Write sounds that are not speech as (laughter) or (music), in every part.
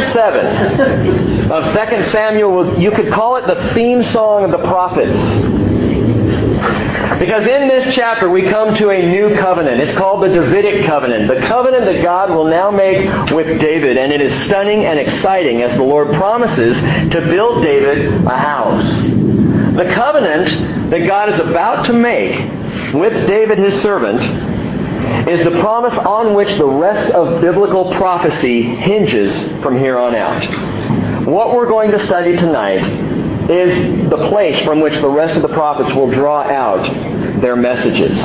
chapter 7 of 2 Samuel, you could call it the theme song of the prophets. Because in this chapter we come to a new covenant. It's called the Davidic covenant. The covenant that God will now make with David. And it is stunning and exciting as the Lord promises to build David a house. The covenant that God is about to make with David his servant is the promise on which the rest of biblical prophecy hinges from here on out. What we're going to study tonight is the place from which the rest of the prophets will draw out their messages.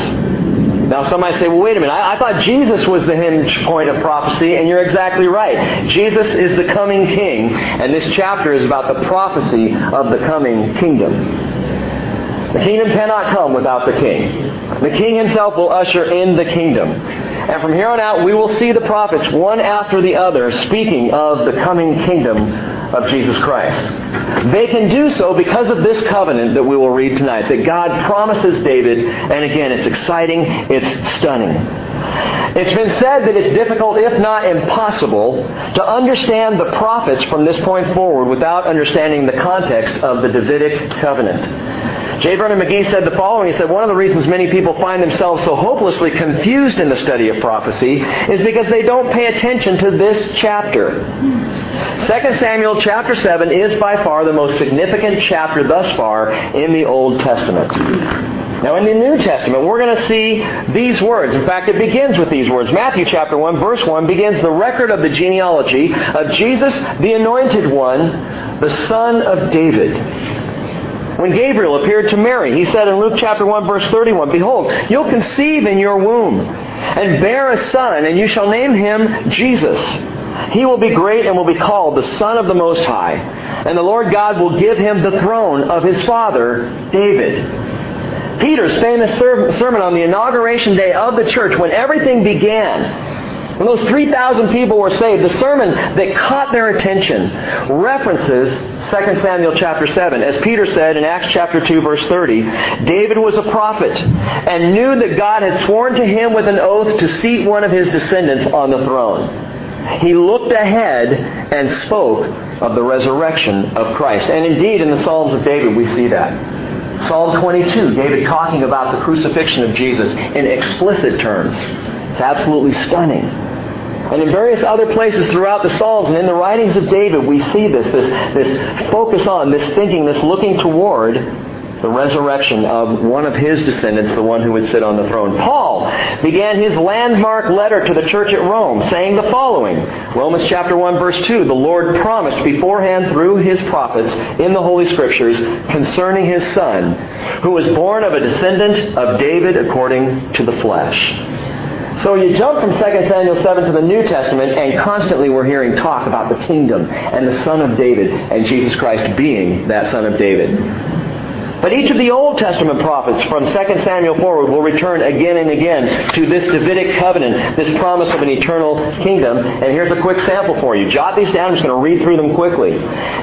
Now, some might say, well, wait a minute. I, I, thought Jesus was the hinge point of prophecy, and you're exactly right. Jesus is the coming king, and this chapter is about the prophecy of the coming kingdom. The kingdom cannot come without the king. The king himself will usher in the kingdom. And from here on out, we will see the prophets, one after the other, speaking of the coming kingdom of Jesus Christ. They can do so because of this covenant that we will read tonight, that God promises David, and again, it's exciting, it's stunning. It's been said that it's difficult, if not impossible, to understand the prophets from this point forward without understanding the context of the Davidic covenant. J. Vernon McGee said the following. He said, One of the reasons many people find themselves so hopelessly confused in the study of prophecy is because they don't pay attention to this chapter. 2 Samuel chapter 7 is by far the most significant chapter thus far in the Old Testament. Now, in the New Testament, we're going to see these words. In fact, it begins with these words. Matthew chapter 1, verse 1 begins the record of the genealogy of Jesus, the Anointed One, the Son of David. When Gabriel appeared to Mary, he said in Luke chapter 1, verse 31, Behold, you'll conceive in your womb and bear a son, and you shall name him Jesus. He will be great and will be called the Son of the Most High. And the Lord God will give him the throne of his father, David. Peter's famous sermon on the inauguration day of the church, when everything began, when those 3,000 people were saved, the sermon that caught their attention references 2 Samuel chapter 7. As Peter said in Acts chapter 2 verse 30, David was a prophet and knew that God had sworn to him with an oath to seat one of his descendants on the throne. He looked ahead and spoke of the resurrection of Christ. And indeed, in the Psalms of David, we see that. Psalm 22, David talking about the crucifixion of Jesus in explicit terms. It's absolutely stunning. And in various other places throughout the Psalms and in the writings of David, we see this, this, this focus on, this thinking, this looking toward the resurrection of one of his descendants, the one who would sit on the throne. Paul began his landmark letter to the church at Rome saying the following. Romans chapter 1 verse 2, the Lord promised beforehand through his prophets in the Holy Scriptures concerning his son, who was born of a descendant of David according to the flesh. So you jump from 2 Samuel 7 to the New Testament, and constantly we're hearing talk about the kingdom and the Son of David and Jesus Christ being that Son of David. But each of the Old Testament prophets from 2 Samuel forward will return again and again to this Davidic covenant, this promise of an eternal kingdom. And here's a quick sample for you. Jot these down. I'm just going to read through them quickly.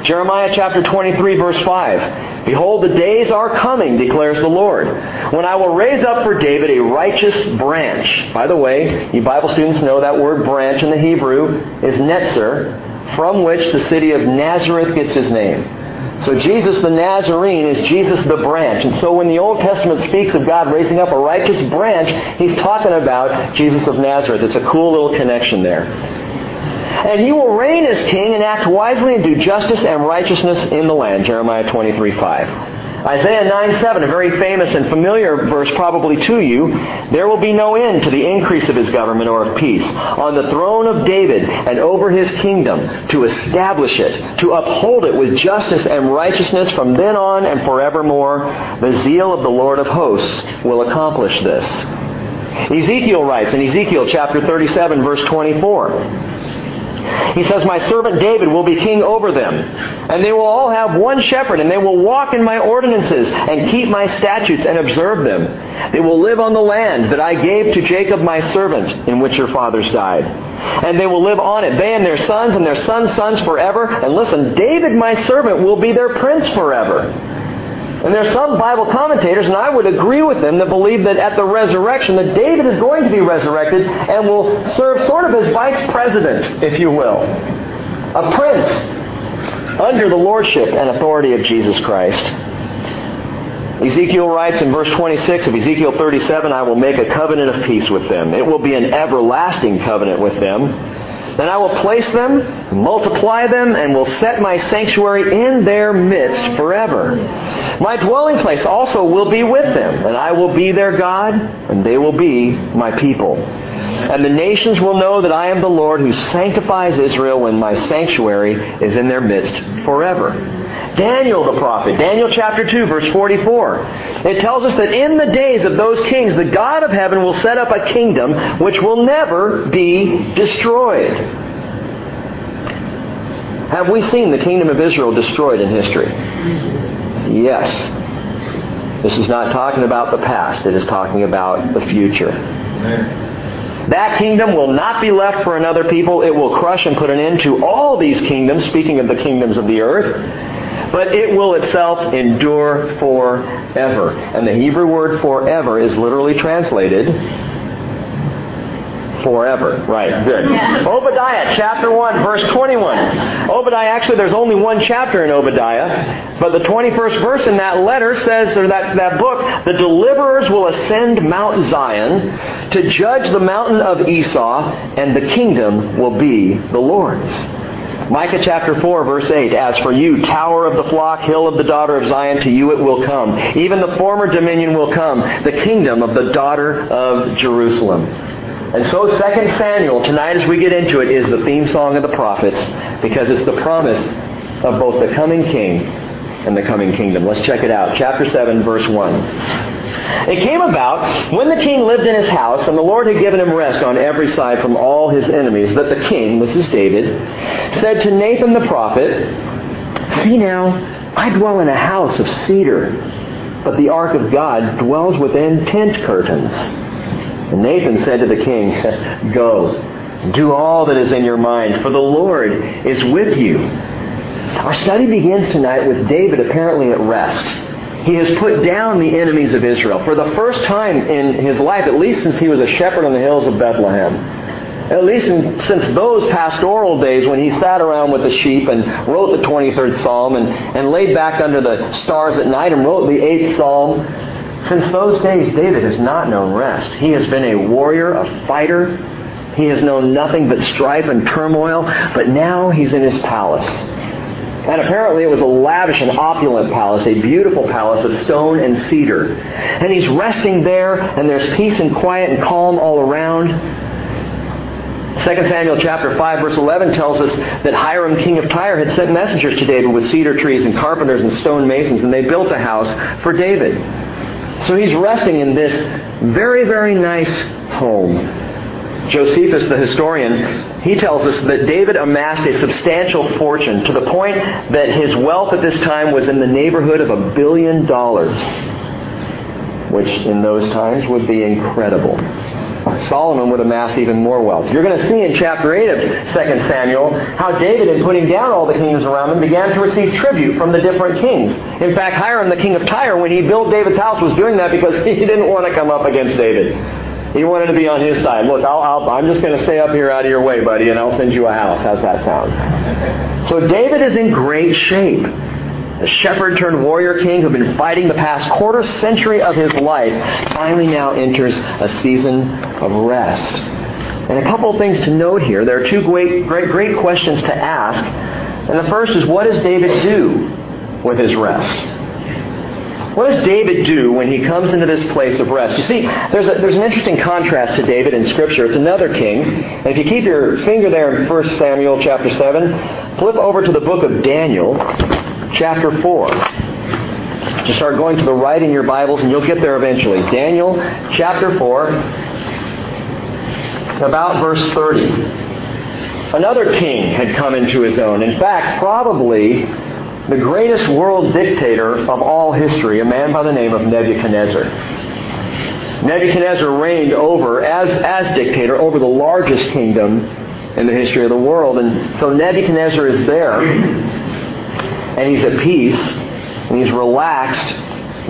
Jeremiah chapter 23 verse 5. Behold, the days are coming, declares the Lord, when I will raise up for David a righteous branch. By the way, you Bible students know that word branch in the Hebrew is netzer, from which the city of Nazareth gets his name. So Jesus the Nazarene is Jesus the branch. And so when the Old Testament speaks of God raising up a righteous branch, he's talking about Jesus of Nazareth. It's a cool little connection there. And he will reign as king and act wisely and do justice and righteousness in the land. Jeremiah 23, 5. Isaiah 9 7, a very famous and familiar verse probably to you. There will be no end to the increase of his government or of peace on the throne of David and over his kingdom to establish it, to uphold it with justice and righteousness from then on and forevermore. The zeal of the Lord of hosts will accomplish this. Ezekiel writes in Ezekiel chapter 37 verse 24. He says, My servant David will be king over them, and they will all have one shepherd, and they will walk in my ordinances and keep my statutes and observe them. They will live on the land that I gave to Jacob my servant, in which your fathers died. And they will live on it, they and their sons and their sons' sons forever. And listen, David my servant will be their prince forever. And there's some Bible commentators, and I would agree with them, that believe that at the resurrection, that David is going to be resurrected and will serve sort of as vice president, if you will, a prince under the lordship and authority of Jesus Christ. Ezekiel writes in verse 26 of Ezekiel 37, I will make a covenant of peace with them. It will be an everlasting covenant with them. Then I will place them, multiply them, and will set my sanctuary in their midst forever. My dwelling place also will be with them, and I will be their God, and they will be my people. And the nations will know that I am the Lord who sanctifies Israel when my sanctuary is in their midst forever. Daniel the prophet, Daniel chapter 2, verse 44. It tells us that in the days of those kings, the God of heaven will set up a kingdom which will never be destroyed. Have we seen the kingdom of Israel destroyed in history? Yes. This is not talking about the past, it is talking about the future. That kingdom will not be left for another people. It will crush and put an end to all these kingdoms, speaking of the kingdoms of the earth. But it will itself endure forever. And the Hebrew word forever is literally translated forever. Right, good. Yeah. Obadiah chapter 1, verse 21. Obadiah, actually, there's only one chapter in Obadiah, but the 21st verse in that letter says, or that, that book, the deliverers will ascend Mount Zion to judge the mountain of Esau, and the kingdom will be the Lord's. Micah chapter 4, verse 8, As for you, tower of the flock, hill of the daughter of Zion, to you it will come. Even the former dominion will come, the kingdom of the daughter of Jerusalem. And so 2 Samuel, tonight as we get into it, is the theme song of the prophets because it's the promise of both the coming king and the coming kingdom. Let's check it out. Chapter 7, verse 1. It came about when the king lived in his house and the Lord had given him rest on every side from all his enemies that the king, this is David, said to Nathan the prophet, See now, I dwell in a house of cedar, but the ark of God dwells within tent curtains. And Nathan said to the king, (laughs) Go, do all that is in your mind, for the Lord is with you. Our study begins tonight with David apparently at rest. He has put down the enemies of Israel for the first time in his life, at least since he was a shepherd on the hills of Bethlehem. At least in, since those pastoral days when he sat around with the sheep and wrote the 23rd Psalm and, and laid back under the stars at night and wrote the 8th Psalm, since those days, David has not known rest. He has been a warrior, a fighter. He has known nothing but strife and turmoil, but now he's in his palace. And apparently it was a lavish and opulent palace, a beautiful palace of stone and cedar. And he's resting there, and there's peace and quiet and calm all around. 2 Samuel chapter 5 verse 11 tells us that Hiram king of Tyre had sent messengers to David with cedar trees and carpenters and stone masons and they built a house for David. So he's resting in this very, very nice home. Josephus, the historian, he tells us that David amassed a substantial fortune to the point that his wealth at this time was in the neighborhood of a billion dollars, which in those times would be incredible. Solomon would amass even more wealth. You're going to see in chapter 8 of 2 Samuel how David, in putting down all the kingdoms around him, began to receive tribute from the different kings. In fact, Hiram, the king of Tyre, when he built David's house, was doing that because (laughs) he didn't want to come up against David. He wanted to be on his side. Look, i am just going to stay up here out of your way, buddy, and I'll send you a house. How's that sound? (laughs) So David is in great shape. The shepherd turned warrior king who had been fighting the past quarter century of his life finally now enters a season of rest. And a couple of things to note here. There are two great, great, great questions to ask. And the first is, what does David do with his rest? What does David do when he comes into this place of rest? You see, there's, a, there's an interesting contrast to David in Scripture. It's another king. And if you keep your finger there in 1 Samuel chapter 7, flip over to the book of Daniel, chapter 4. Just start going to the right in your Bibles and you'll get there eventually. Daniel chapter 4, about verse 30. Another king had come into his own. In fact, probably the greatest world dictator of all history, a man by the name of Nebuchadnezzar. Nebuchadnezzar reigned over, as, as dictator, over the largest kingdom in the history of the world. And so Nebuchadnezzar is there and he's at peace, and he's relaxed,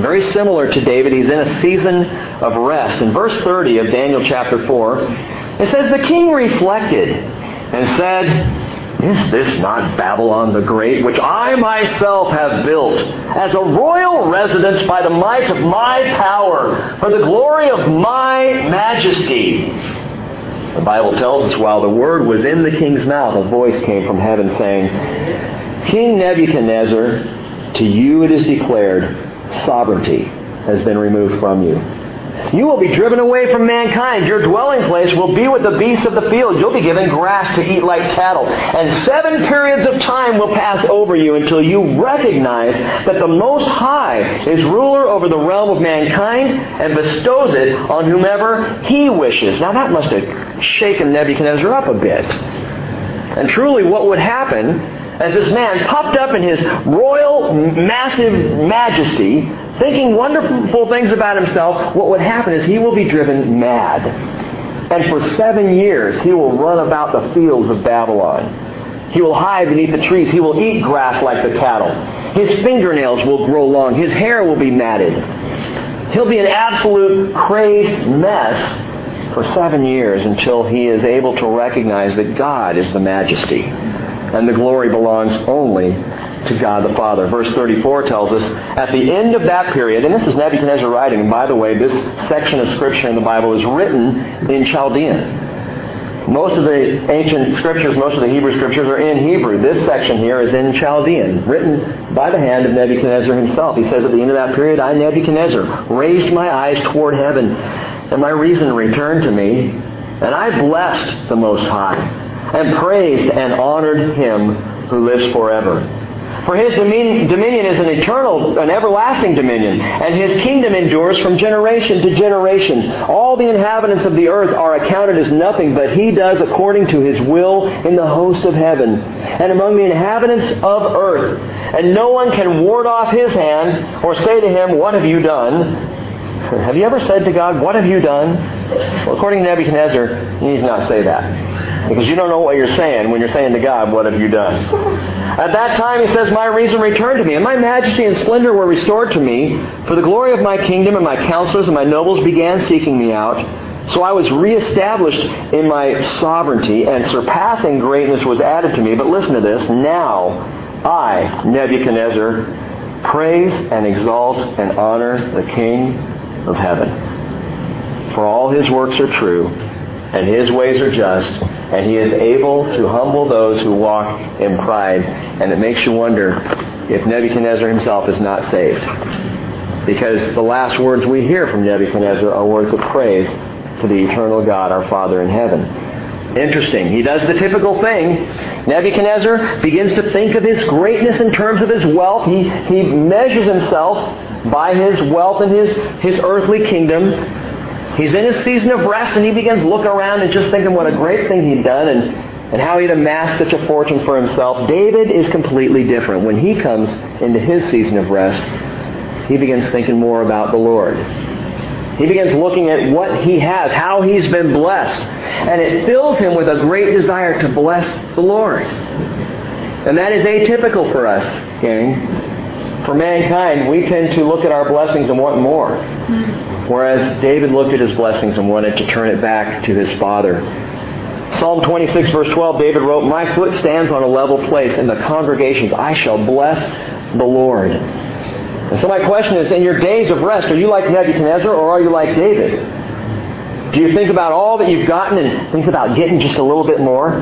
very similar to David. He's in a season of rest. In verse 30 of Daniel chapter 4, it says, The king reflected and said, Is this not Babylon the Great, which I myself have built as a royal residence by the might of my power, for the glory of my majesty? The Bible tells us while the word was in the king's mouth, a voice came from heaven saying, King Nebuchadnezzar, to you it is declared, sovereignty has been removed from you you will be driven away from mankind. Your dwelling place will be with the beasts of the field. You'll be given grass to eat like cattle. And seven periods of time will pass over you until you recognize that the Most High is ruler over the realm of mankind and bestows it on whomever He wishes. Now that must have shaken Nebuchadnezzar up a bit. And truly, what would happen as this man popped up in his royal, massive majesty, thinking wonderful things about himself, what would happen is he will be driven mad. And for seven years, he will run about the fields of Babylon. He will hide beneath the trees. He will eat grass like the cattle. His fingernails will grow long. His hair will be matted. He'll be an absolute crazed mess for seven years until he is able to recognize that God is the majesty and the glory belongs only to God the Father. Verse 34 tells us, at the end of that period, and this is Nebuchadnezzar writing, and by the way, this section of Scripture in the Bible is written in Chaldean. Most of the ancient scriptures, most of the Hebrew scriptures are in Hebrew. This section here is in Chaldean, written by the hand of Nebuchadnezzar himself. He says at the end of that period, I, Nebuchadnezzar, raised my eyes toward heaven, and my reason returned to me, and I blessed the Most High, and praised and honored him who lives forever. For his dominion is an eternal, an everlasting dominion, and his kingdom endures from generation to generation. All the inhabitants of the earth are accounted as nothing, but he does according to his will in the host of heaven and among the inhabitants of earth. And no one can ward off his hand or say to him, What have you done? (laughs) Have you ever said to God, What have you done? Well, according to Nebuchadnezzar, you need not say that. Because you don't know what you're saying when you're saying to God, What have you done? (laughs) At that time, he says, My reason returned to me, and my majesty and splendor were restored to me. For the glory of my kingdom and my counselors and my nobles began seeking me out. So I was reestablished in my sovereignty, and surpassing greatness was added to me. But listen to this. Now, I, Nebuchadnezzar, praise and exalt and honor the King of heaven. For all his works are true, and his ways are just, and he is able to humble those who walk in pride. And it makes you wonder if Nebuchadnezzar himself is not saved. Because the last words we hear from Nebuchadnezzar are words of praise to the eternal God, our Father in heaven. Interesting. He does the typical thing. Nebuchadnezzar begins to think of his greatness in terms of his wealth. He, he measures himself by his wealth and his, his earthly kingdom. He's in his season of rest and he begins looking around and just thinking what a great thing he'd done and, and how he'd amassed such a fortune for himself. David is completely different. When he comes into his season of rest, he begins thinking more about the Lord. He begins looking at what he has, how he's been blessed. And it fills him with a great desire to bless the Lord. And that is atypical for us, gang. For mankind, we tend to look at our blessings and want more. Whereas David looked at his blessings and wanted to turn it back to his father. Psalm 26, verse 12, David wrote, My foot stands on a level place in the congregations. I shall bless the Lord. And so my question is, in your days of rest, are you like Nebuchadnezzar or are you like David? Do you think about all that you've gotten and think about getting just a little bit more?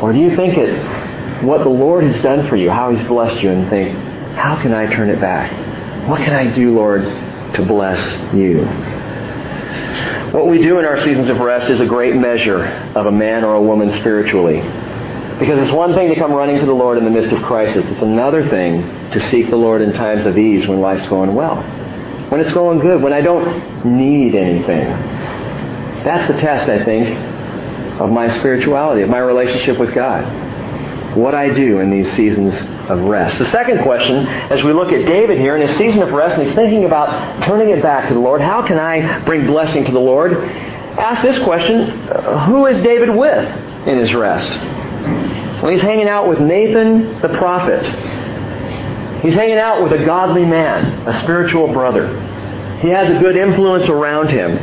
Or do you think at what the Lord has done for you, how He's blessed you, and think, how can I turn it back? What can I do, Lord, to bless you. What we do in our seasons of rest is a great measure of a man or a woman spiritually. Because it's one thing to come running to the Lord in the midst of crisis. It's another thing to seek the Lord in times of ease when life's going well. When it's going good, when I don't need anything. That's the test, I think, of my spirituality, of my relationship with God what I do in these seasons of rest. The second question, as we look at David here in his season of rest, and he's thinking about turning it back to the Lord, how can I bring blessing to the Lord? Ask this question uh, Who is David with in his rest? Well, he's hanging out with Nathan the prophet. He's hanging out with a godly man, a spiritual brother. He has a good influence around him.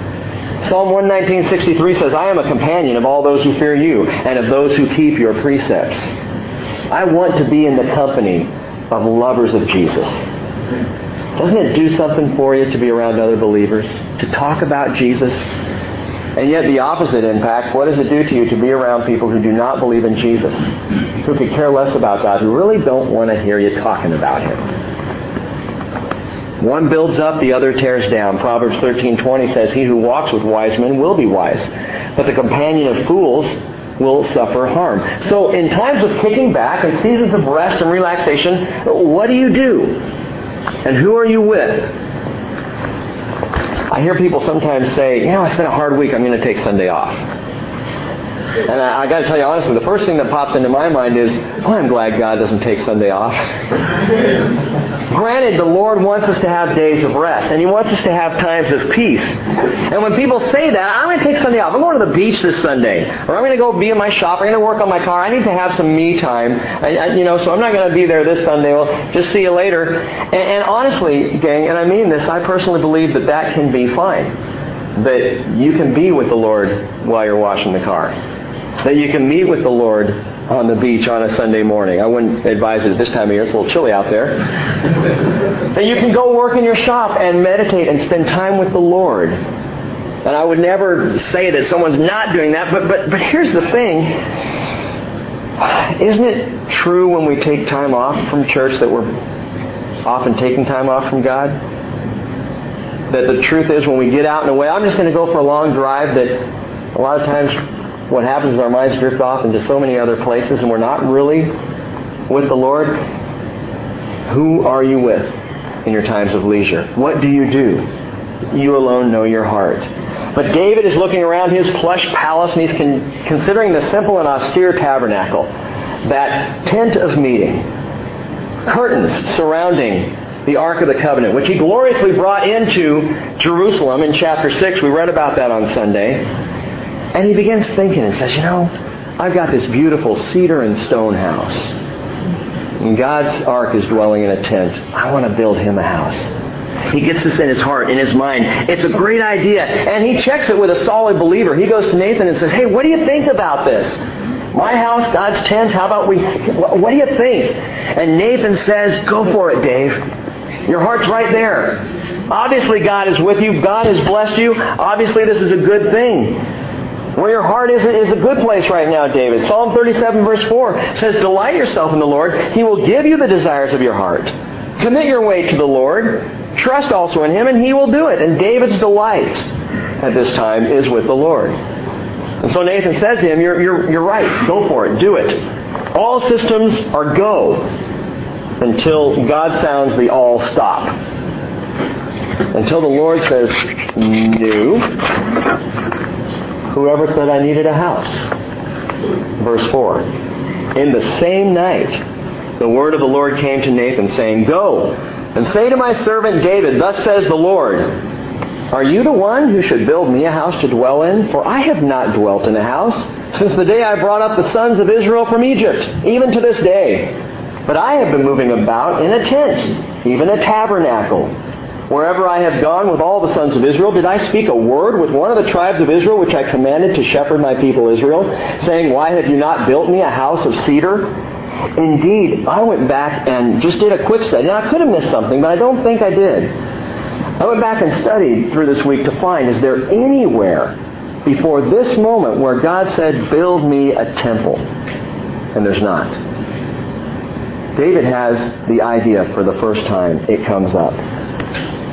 Psalm 119.63 says, I am a companion of all those who fear you and of those who keep your precepts. I want to be in the company of lovers of Jesus. Doesn't it do something for you to be around other believers? To talk about Jesus? And yet the opposite impact, what does it do to you to be around people who do not believe in Jesus? Who could care less about God, who really don't want to hear you talking about Him? One builds up, the other tears down. Proverbs 13:20 says, "He who walks with wise men will be wise, but the companion of fools will suffer harm." So, in times of kicking back and seasons of rest and relaxation, what do you do? And who are you with? I hear people sometimes say, "You know, it's been a hard week. I'm going to take Sunday off." And I, I got to tell you honestly, the first thing that pops into my mind is, "Oh, I'm glad God doesn't take Sunday off." Granted, the Lord wants us to have days of rest, and He wants us to have times of peace. And when people say that, I'm going to take Sunday off. I'm going to the beach this Sunday, or I'm going to go be in my shop. Or I'm going to work on my car. I need to have some me time. I, I, you know, so I'm not going to be there this Sunday. Well, just see you later. And, and honestly, gang, and I mean this, I personally believe that that can be fine. That you can be with the Lord while you're washing the car. That you can meet with the Lord on the beach on a Sunday morning. I wouldn't advise it at this time of year. It's a little chilly out there. that you can go work in your shop and meditate and spend time with the Lord. And I would never say that someone's not doing that, but, but, but here's the thing. Isn't it true when we take time off from church that we're often taking time off from God? That the truth is when we get out and away, I'm just going to go for a long drive that a lot of times what happens is our minds drift off into so many other places and we're not really with the Lord. Who are you with in your times of leisure? What do you do? You alone know your heart. But David is looking around his plush palace and he's con- considering the simple and austere tabernacle, that tent of meeting, curtains surrounding the Ark of the Covenant, which he gloriously brought into Jerusalem in chapter 6. We read about that on Sunday. And he begins thinking and says, You know, I've got this beautiful cedar and stone house. And God's ark is dwelling in a tent. I want to build him a house. He gets this in his heart, in his mind. It's a great idea. And he checks it with a solid believer. He goes to Nathan and says, Hey, what do you think about this? My house, God's tent, how about we, what do you think? And Nathan says, Go for it, Dave. Your heart's right there. Obviously, God is with you. God has blessed you. Obviously, this is a good thing. Where your heart is, is a good place right now, David. Psalm 37 verse 4 says, Delight yourself in the Lord. He will give you the desires of your heart. Commit your way to the Lord. Trust also in Him, and He will do it. And David's delight at this time is with the Lord. And so Nathan says to him, you're, you're, you're right. Go for it. Do it. All systems are go until God sounds the all stop. Until the Lord says, no. Whoever said I needed a house? Verse 4. In the same night, the word of the Lord came to Nathan, saying, Go and say to my servant David, Thus says the Lord, Are you the one who should build me a house to dwell in? For I have not dwelt in a house since the day I brought up the sons of Israel from Egypt, even to this day. But I have been moving about in a tent, even a tabernacle Wherever I have gone with all the sons of Israel, did I speak a word with one of the tribes of Israel which I commanded to shepherd my people Israel, saying, Why have you not built me a house of cedar? Indeed, I went back and just did a quick study. Now, I could have missed something, but I don't think I did. I went back and studied through this week to find, is there anywhere before this moment where God said, Build me a temple? And there's not. David has the idea for the first time. It comes up.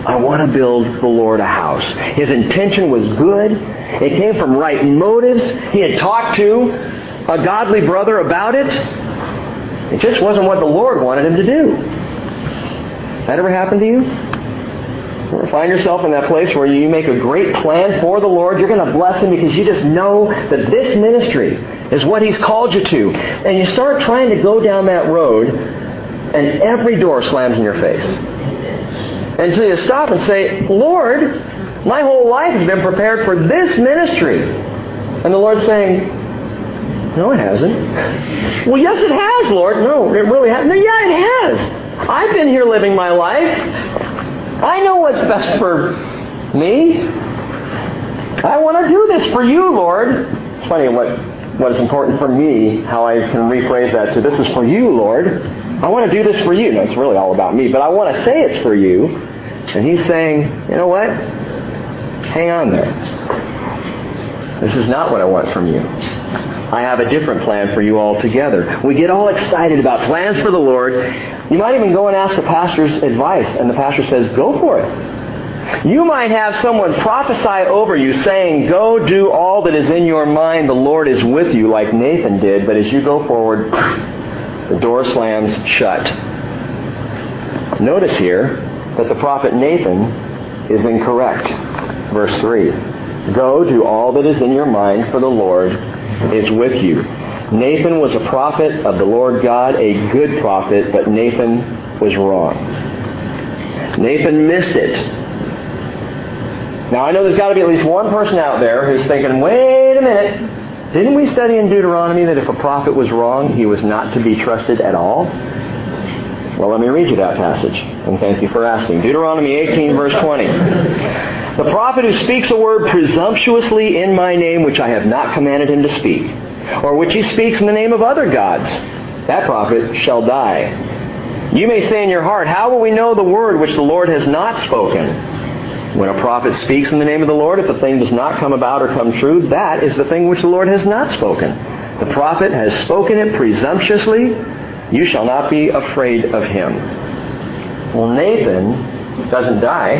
I want to build the Lord a house. His intention was good. It came from right motives. He had talked to a godly brother about it. It just wasn't what the Lord wanted him to do. That ever happened to you? Ever find yourself in that place where you make a great plan for the Lord? You're going to bless Him because you just know that this ministry is what He's called you to. And you start trying to go down that road, and every door slams in your face until you stop and say, Lord, my whole life has been prepared for this ministry. And the Lord's saying, No, it hasn't. Well, yes, it has, Lord. No, it really hasn't. Yeah, it has. I've been here living my life. I know what's best for me. I want to do this for you, Lord. It's funny what, what is important for me, how I can rephrase that to this is for you, Lord. I want to do this for you. No, it's really all about me, but I want to say it's for you. And he's saying, you know what? Hang on there. This is not what I want from you. I have a different plan for you altogether. We get all excited about plans for the Lord. You might even go and ask the pastor's advice, and the pastor says, go for it. You might have someone prophesy over you saying, Go do all that is in your mind. The Lord is with you, like Nathan did. But as you go forward, the door slams shut. Notice here that the prophet Nathan is incorrect. Verse 3 Go do all that is in your mind, for the Lord is with you. Nathan was a prophet of the Lord God, a good prophet, but Nathan was wrong. Nathan missed it. Now I know there's got to be at least one person out there who's thinking, wait a minute, didn't we study in Deuteronomy that if a prophet was wrong, he was not to be trusted at all? Well, let me read you that passage, and thank you for asking. Deuteronomy 18, verse 20. The prophet who speaks a word presumptuously in my name, which I have not commanded him to speak, or which he speaks in the name of other gods, that prophet shall die. You may say in your heart, How will we know the word which the Lord has not spoken? When a prophet speaks in the name of the Lord, if the thing does not come about or come true, that is the thing which the Lord has not spoken. The prophet has spoken it presumptuously. You shall not be afraid of him. Well, Nathan doesn't die.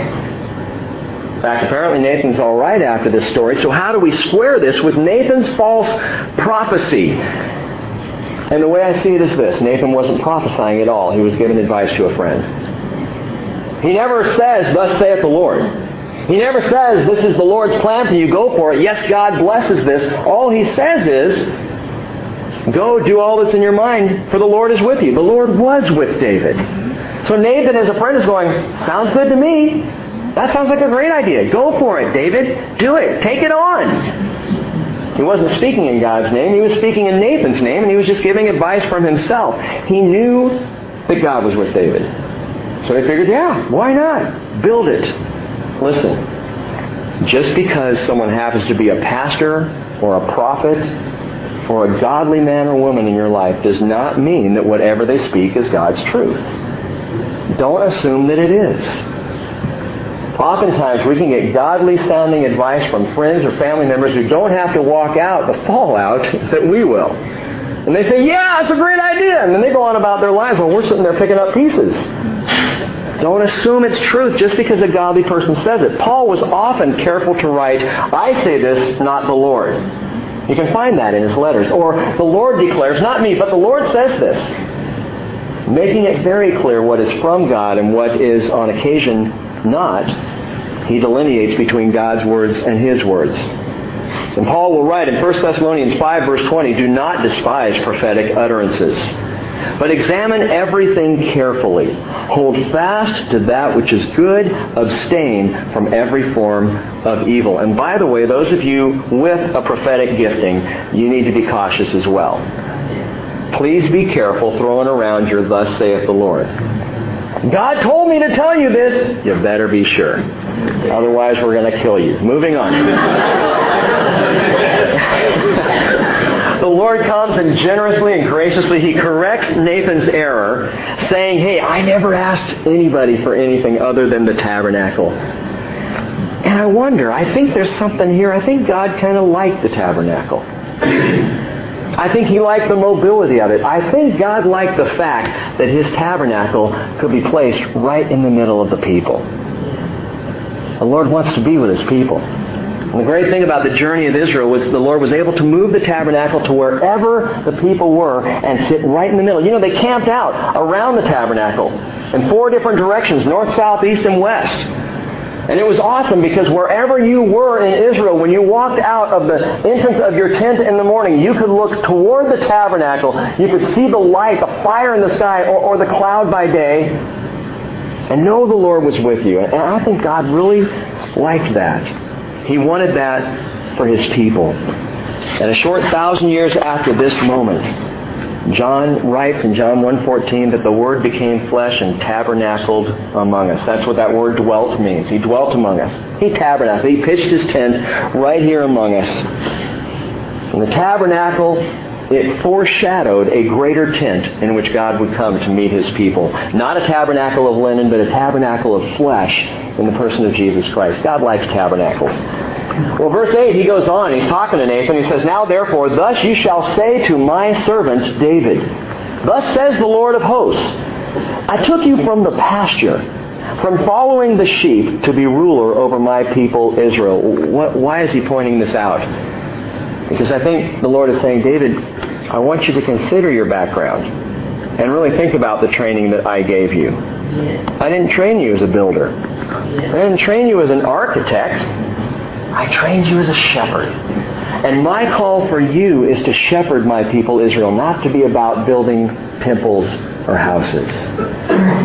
In fact, apparently Nathan's all right after this story. So how do we square this with Nathan's false prophecy? And the way I see it is this. Nathan wasn't prophesying at all. He was giving advice to a friend. He never says, Thus saith the Lord. He never says, This is the Lord's plan for you, go for it. Yes, God blesses this. All he says is, Go do all that's in your mind, for the Lord is with you. The Lord was with David. So Nathan, as a friend, is going, Sounds good to me. That sounds like a great idea. Go for it, David. Do it. Take it on. He wasn't speaking in God's name. He was speaking in Nathan's name, and he was just giving advice from himself. He knew that God was with David. So they figured, yeah, why not? Build it. Listen, just because someone happens to be a pastor or a prophet or a godly man or woman in your life does not mean that whatever they speak is God's truth. Don't assume that it is. Oftentimes we can get godly sounding advice from friends or family members who don't have to walk out the fallout that we will. And they say, yeah, it's a great idea. And then they go on about their lives while we're sitting there picking up pieces. Don't assume it's truth just because a godly person says it. Paul was often careful to write, I say this, not the Lord. You can find that in his letters. Or, the Lord declares, not me, but the Lord says this. Making it very clear what is from God and what is on occasion not. He delineates between God's words and his words. And Paul will write in 1 Thessalonians 5 verse 20, do not despise prophetic utterances. But examine everything carefully. Hold fast to that which is good. Abstain from every form of evil. And by the way, those of you with a prophetic gifting, you need to be cautious as well. Please be careful throwing around your thus saith the Lord. God told me to tell you this. You better be sure. Otherwise, we're going to kill you. Moving on. (laughs) the Lord comes and generously and graciously he corrects Nathan's error, saying, Hey, I never asked anybody for anything other than the tabernacle. And I wonder, I think there's something here. I think God kind of liked the tabernacle. I think he liked the mobility of it. I think God liked the fact that his tabernacle could be placed right in the middle of the people. The Lord wants to be with his people. And the great thing about the journey of Israel was the Lord was able to move the tabernacle to wherever the people were and sit right in the middle. You know, they camped out around the tabernacle in four different directions, north, south, east, and west. And it was awesome because wherever you were in Israel, when you walked out of the entrance of your tent in the morning, you could look toward the tabernacle. You could see the light, the fire in the sky, or, or the cloud by day, and know the Lord was with you. And I think God really liked that. He wanted that for his people. And a short thousand years after this moment, John writes in John 1.14 that the Word became flesh and tabernacled among us. That's what that word dwelt means. He dwelt among us. He tabernacled. He pitched his tent right here among us. And the tabernacle, it foreshadowed a greater tent in which God would come to meet his people. Not a tabernacle of linen, but a tabernacle of flesh in the person of Jesus Christ. God likes tabernacles. Well, verse 8, he goes on. He's talking to Nathan. He says, Now therefore, thus you shall say to my servant David, Thus says the Lord of hosts, I took you from the pasture, from following the sheep, to be ruler over my people Israel. What, why is he pointing this out? Because I think the Lord is saying, David, I want you to consider your background and really think about the training that I gave you. I didn't train you as a builder. I didn't train you as an architect. I trained you as a shepherd. And my call for you is to shepherd my people Israel, not to be about building temples or houses.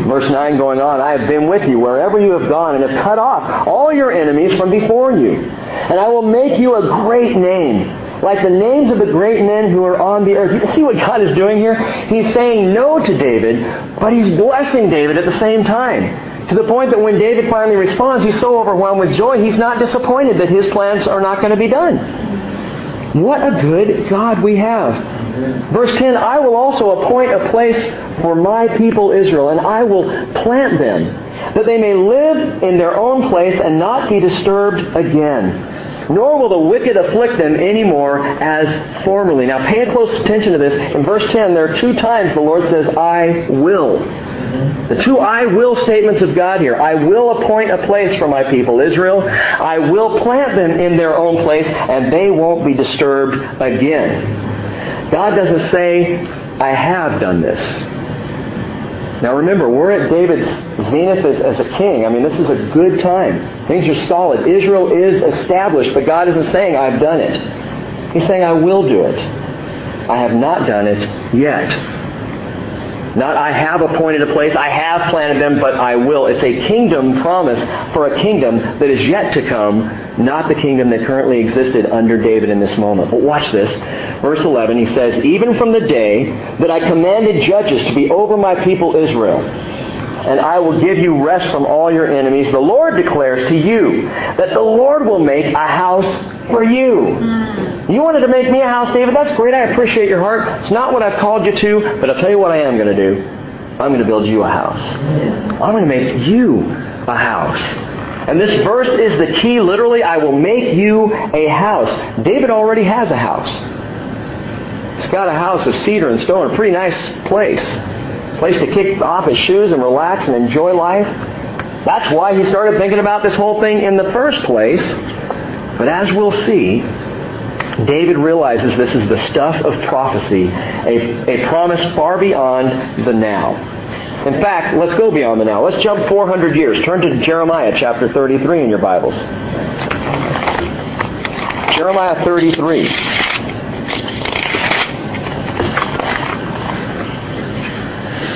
Verse 9 going on, I have been with you wherever you have gone and have cut off all your enemies from before you. And I will make you a great name like the names of the great men who are on the earth. You see what God is doing here? He's saying no to David, but he's blessing David at the same time. To the point that when David finally responds, he's so overwhelmed with joy, he's not disappointed that his plans are not going to be done. What a good God we have. Verse 10 I will also appoint a place for my people Israel, and I will plant them, that they may live in their own place and not be disturbed again nor will the wicked afflict them any more as formerly. Now pay close attention to this. In verse 10, there are two times the Lord says, I will. The two I will statements of God here. I will appoint a place for my people Israel. I will plant them in their own place, and they won't be disturbed again. God doesn't say, I have done this. Now remember, we're at David's zenith as, as, a king. I mean, this is a good time. Things are solid. Israel is established, but God isn't saying, I've done it. He's saying, I will do it. I have not done it yet. Not I have appointed a place, I have planted them, but I will. It's a kingdom promise for a kingdom that is yet to come, not the kingdom that currently existed under David in this moment. But watch this. Verse 11, he says, Even from the day that I commanded judges to be over my people Israel, and I will give you rest from all your enemies. The Lord declares to you that the Lord will make a house for you. Hmm. You wanted to make me a house, David? That's great. I appreciate your heart. It's not what I've called you to, but I'll tell you what I am going to do. I'm going to build you a house. Hmm. I'm going to make you a house. And this verse is the key. Literally, I will make you a house. David already has a house. He's got a house of cedar and stone, a pretty nice place place to kick off his shoes and relax and enjoy life. That's why he started thinking about this whole thing in the first place. But as we'll see, David realizes this is the stuff of prophecy, a, a promise far beyond the now. In fact, let's go beyond the now. Let's jump 400 years. Turn to Jeremiah chapter 33 in your Bibles. Jeremiah 33.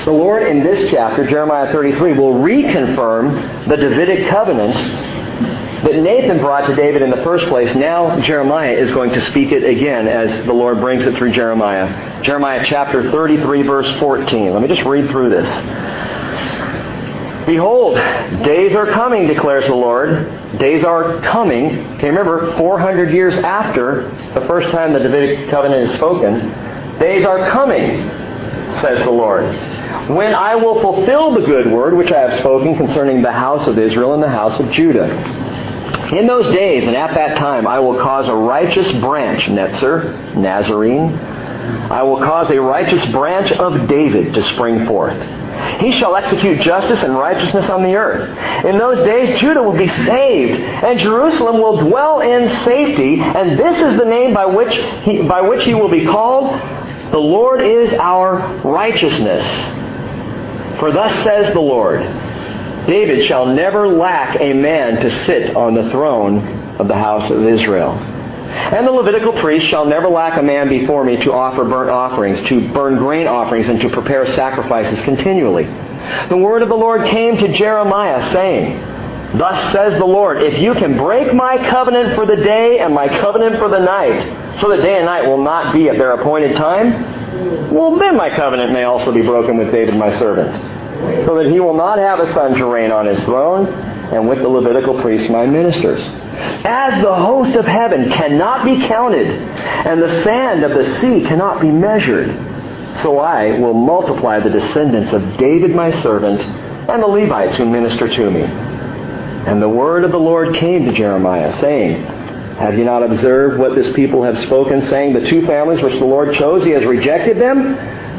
The Lord in this chapter, Jeremiah 33, will reconfirm the Davidic covenant that Nathan brought to David in the first place. Now Jeremiah is going to speak it again as the Lord brings it through Jeremiah. Jeremiah chapter 33, verse 14. Let me just read through this. Behold, days are coming, declares the Lord. Days are coming. Okay, remember, 400 years after the first time the Davidic covenant is spoken, days are coming, says the Lord when I will fulfill the good word which I have spoken concerning the house of Israel and the house of Judah. In those days and at that time I will cause a righteous branch, Netzer, Nazarene, I will cause a righteous branch of David to spring forth. He shall execute justice and righteousness on the earth. In those days Judah will be saved, and Jerusalem will dwell in safety, and this is the name by which he, by which he will be called. The Lord is our righteousness. For thus says the Lord, David shall never lack a man to sit on the throne of the house of Israel. And the Levitical priest shall never lack a man before me to offer burnt offerings, to burn grain offerings, and to prepare sacrifices continually. The word of the Lord came to Jeremiah, saying, Thus says the Lord, if you can break my covenant for the day and my covenant for the night, so that day and night will not be at their appointed time, well, then my covenant may also be broken with David my servant, so that he will not have a son to reign on his throne, and with the Levitical priests my ministers. As the host of heaven cannot be counted, and the sand of the sea cannot be measured, so I will multiply the descendants of David my servant and the Levites who minister to me. And the word of the Lord came to Jeremiah, saying, Have you not observed what this people have spoken, saying, The two families which the Lord chose, he has rejected them?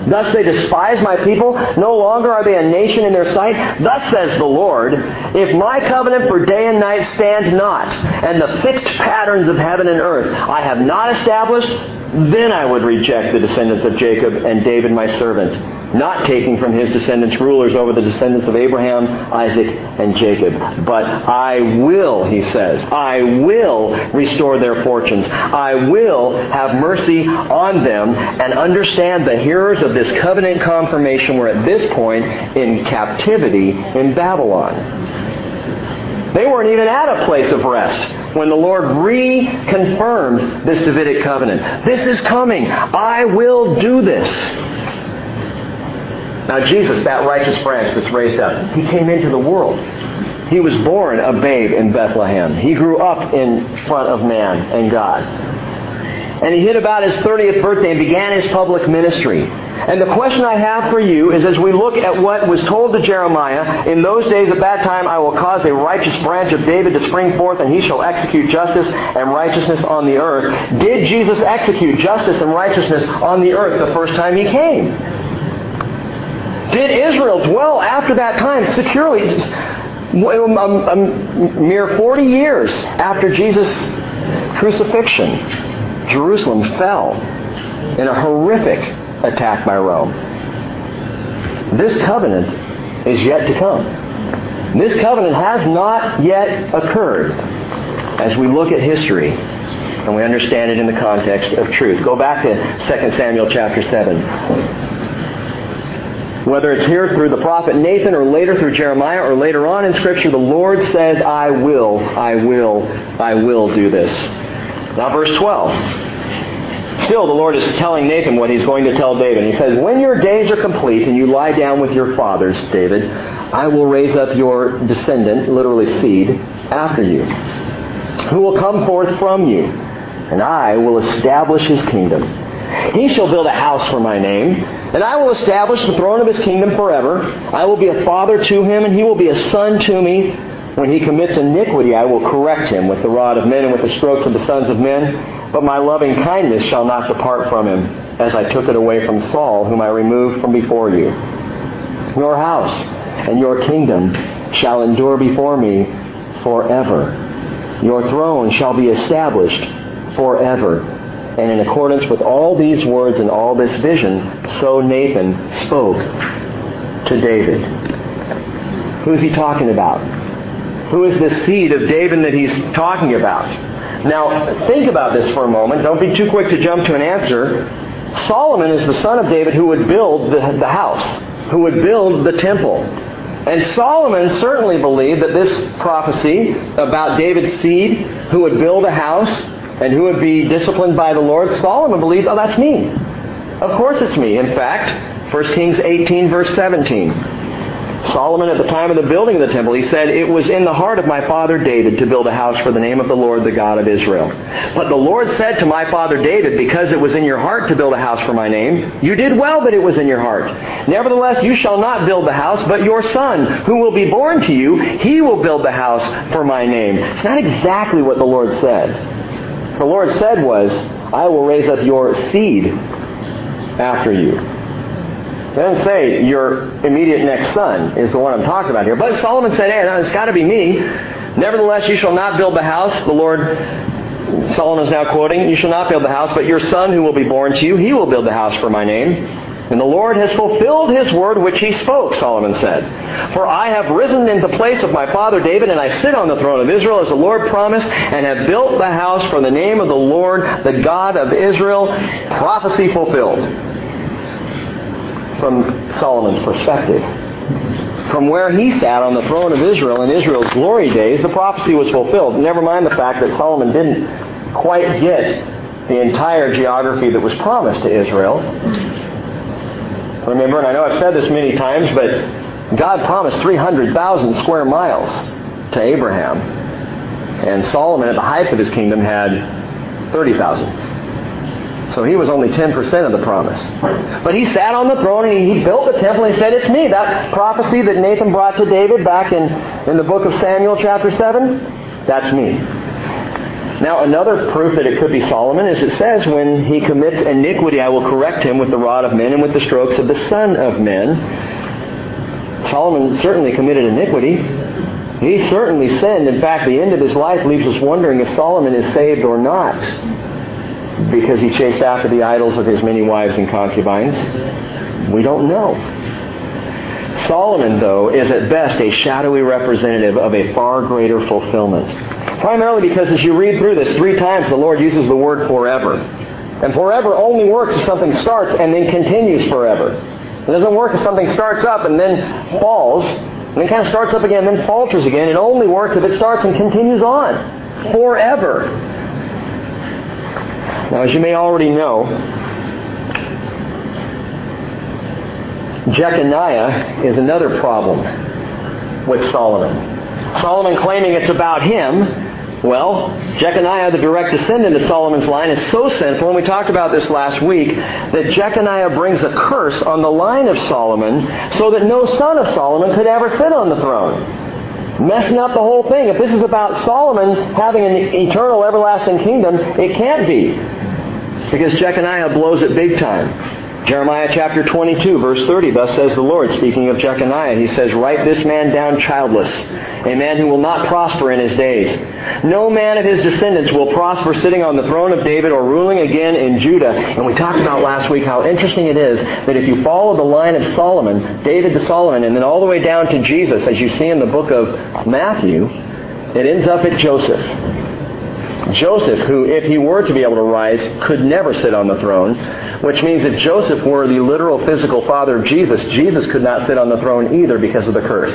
Thus they despise my people. No longer are they a nation in their sight. Thus says the Lord, If my covenant for day and night stand not, and the fixed patterns of heaven and earth I have not established, then I would reject the descendants of Jacob and David my servant not taking from his descendants rulers over the descendants of Abraham, Isaac, and Jacob. But I will, he says, I will restore their fortunes. I will have mercy on them and understand the hearers of this covenant confirmation were at this point in captivity in Babylon. They weren't even at a place of rest when the Lord reconfirms this Davidic covenant. This is coming. I will do this. Now, Jesus, that righteous branch that's raised up, he came into the world. He was born a babe in Bethlehem. He grew up in front of man and God. And he hit about his 30th birthday and began his public ministry. And the question I have for you is as we look at what was told to Jeremiah, in those days at that time I will cause a righteous branch of David to spring forth, and he shall execute justice and righteousness on the earth. Did Jesus execute justice and righteousness on the earth the first time he came? Did Israel dwell after that time securely? A, mere 40 years after Jesus' crucifixion, Jerusalem fell in a horrific attack by Rome. This covenant is yet to come. This covenant has not yet occurred as we look at history and we understand it in the context of truth. Go back to 2 Samuel chapter 7. Whether it's here through the prophet Nathan or later through Jeremiah or later on in Scripture, the Lord says, I will, I will, I will do this. Now, verse 12. Still, the Lord is telling Nathan what he's going to tell David. He says, When your days are complete and you lie down with your fathers, David, I will raise up your descendant, literally seed, after you, who will come forth from you, and I will establish his kingdom. He shall build a house for my name and I will establish the throne of his kingdom forever. I will be a father to him, and he will be a son to me. When he commits iniquity, I will correct him with the rod of men and with the strokes of the sons of men. But my loving kindness shall not depart from him, as I took it away from Saul, whom I removed from before you. Your house and your kingdom shall endure before me forever. Your throne shall be established forever. And in accordance with all these words and all this vision, so Nathan spoke to David. Who's he talking about? Who is the seed of David that he's talking about? Now, think about this for a moment. Don't be too quick to jump to an answer. Solomon is the son of David who would build the, the house, who would build the temple. And Solomon certainly believed that this prophecy about David's seed who would build a house and who would be disciplined by the Lord, Solomon believed, oh, that's me. Of course it's me. In fact, 1 Kings 18, verse 17. Solomon, at the time of the building of the temple, he said, It was in the heart of my father David to build a house for the name of the Lord, the God of Israel. But the Lord said to my father David, Because it was in your heart to build a house for my name, you did well that it was in your heart. Nevertheless, you shall not build the house, but your son, who will be born to you, he will build the house for my name. It's not exactly what the Lord said the Lord said was, I will raise up your seed after you. It doesn't say your immediate next son is the one I'm talking about here. But Solomon said, hey, it's got to be me. Nevertheless, you shall not build the house. The Lord, Solomon is now quoting, you shall not build the house, but your son who will be born to you, he will build the house for my name. And the Lord has fulfilled his word which he spoke, Solomon said. For I have risen in the place of my father David, and I sit on the throne of Israel as the Lord promised, and have built the house for the name of the Lord, the God of Israel. Prophecy fulfilled. From Solomon's perspective. From where he sat on the throne of Israel in Israel's glory days, the prophecy was fulfilled. Never mind the fact that Solomon didn't quite get the entire geography that was promised to Israel. Remember, and I know I've said this many times, but God promised 300,000 square miles to Abraham. And Solomon, at the height of his kingdom, had 30,000. So he was only 10% of the promise. But he sat on the throne and he built the temple and he said, It's me. That prophecy that Nathan brought to David back in, in the book of Samuel, chapter 7, that's me. Now, another proof that it could be Solomon is it says, When he commits iniquity, I will correct him with the rod of men and with the strokes of the Son of Men. Solomon certainly committed iniquity. He certainly sinned. In fact, the end of his life leaves us wondering if Solomon is saved or not because he chased after the idols of his many wives and concubines. We don't know. Solomon, though, is at best a shadowy representative of a far greater fulfillment. Primarily because as you read through this, three times the Lord uses the word forever. And forever only works if something starts and then continues forever. It doesn't work if something starts up and then falls, and then kind of starts up again and then falters again. It only works if it starts and continues on. Forever. Now, as you may already know, Jeconiah is another problem with Solomon. Solomon claiming it's about him. Well, Jeconiah, the direct descendant of Solomon's line, is so sinful, and we talked about this last week, that Jeconiah brings a curse on the line of Solomon so that no son of Solomon could ever sit on the throne. Messing up the whole thing. If this is about Solomon having an eternal, everlasting kingdom, it can't be. Because Jeconiah blows it big time. Jeremiah chapter 22, verse 30, thus says the Lord, speaking of Jeconiah, he says, Write this man down childless, a man who will not prosper in his days. No man of his descendants will prosper sitting on the throne of David or ruling again in Judah. And we talked about last week how interesting it is that if you follow the line of Solomon, David to Solomon, and then all the way down to Jesus, as you see in the book of Matthew, it ends up at Joseph. Joseph, who, if he were to be able to rise, could never sit on the throne, which means if Joseph were the literal physical father of Jesus, Jesus could not sit on the throne either because of the curse.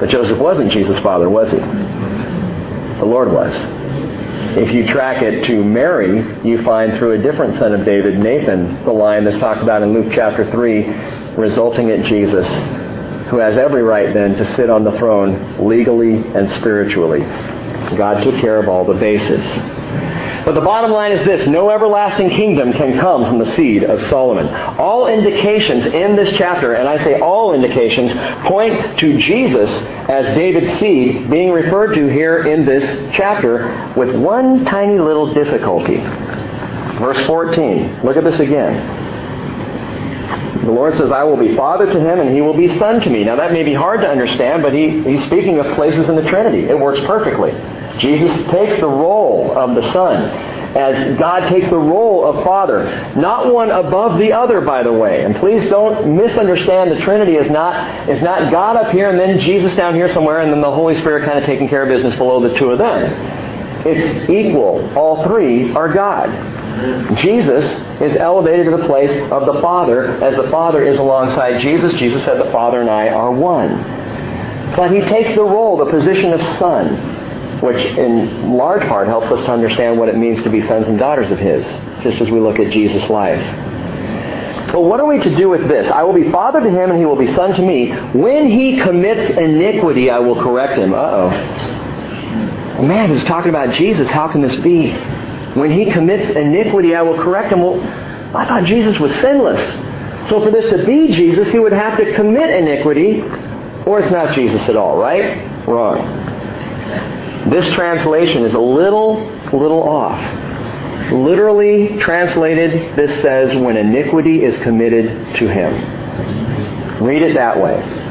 But Joseph wasn't Jesus' father, was he? The Lord was. If you track it to Mary, you find through a different son of David, Nathan, the line that's talked about in Luke chapter 3, resulting at Jesus, who has every right then to sit on the throne legally and spiritually. God took care of all the bases. But the bottom line is this no everlasting kingdom can come from the seed of Solomon. All indications in this chapter, and I say all indications, point to Jesus as David's seed being referred to here in this chapter with one tiny little difficulty. Verse 14. Look at this again. The Lord says, I will be father to him and he will be son to me. Now that may be hard to understand, but he, he's speaking of places in the Trinity. It works perfectly. Jesus takes the role of the Son as God takes the role of Father. Not one above the other, by the way. And please don't misunderstand the Trinity is not, is not God up here and then Jesus down here somewhere and then the Holy Spirit kind of taking care of business below the two of them. It's equal. All three are God. Jesus is elevated to the place of the Father as the Father is alongside Jesus. Jesus said the Father and I are one. But he takes the role, the position of Son which in large part helps us to understand what it means to be sons and daughters of His, just as we look at Jesus' life. Well, what are we to do with this? I will be father to him and he will be son to me. When he commits iniquity, I will correct him. Uh-oh. Man, he's talking about Jesus. How can this be? When he commits iniquity, I will correct him. Well, I thought Jesus was sinless. So for this to be Jesus, he would have to commit iniquity, or it's not Jesus at all, right? Wrong. This translation is a little, little off. Literally translated, this says, when iniquity is committed to him. Read it that way.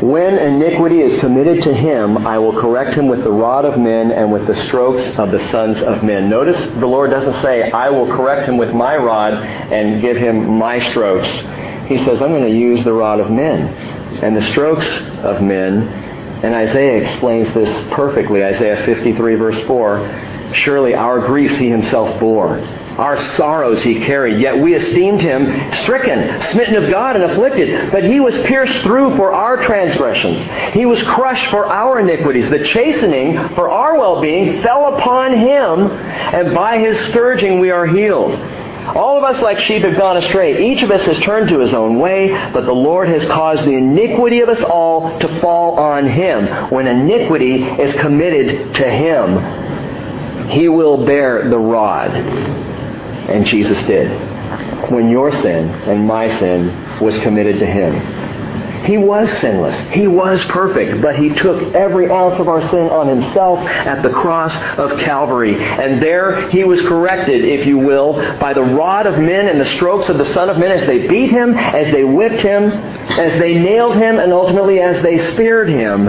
When iniquity is committed to him, I will correct him with the rod of men and with the strokes of the sons of men. Notice the Lord doesn't say, I will correct him with my rod and give him my strokes. He says, I'm going to use the rod of men and the strokes of men and Isaiah explains this perfectly. Isaiah 53 verse 4. Surely our griefs he himself bore. Our sorrows he carried, yet we esteemed him stricken, smitten of God, and afflicted. But he was pierced through for our transgressions. He was crushed for our iniquities. The chastening for our well-being fell upon him, and by his scourging we are healed. All of us like sheep have gone astray. Each of us has turned to his own way, but the Lord has caused the iniquity of us all to fall on him. When iniquity is committed to him, he will bear the rod. And Jesus did. When your sin and my sin was committed to him. He was sinless. He was perfect, but he took every ounce of our sin on himself at the cross of Calvary. And there he was corrected, if you will, by the rod of men and the strokes of the Son of Men as they beat him, as they whipped him, as they nailed him, and ultimately as they speared him.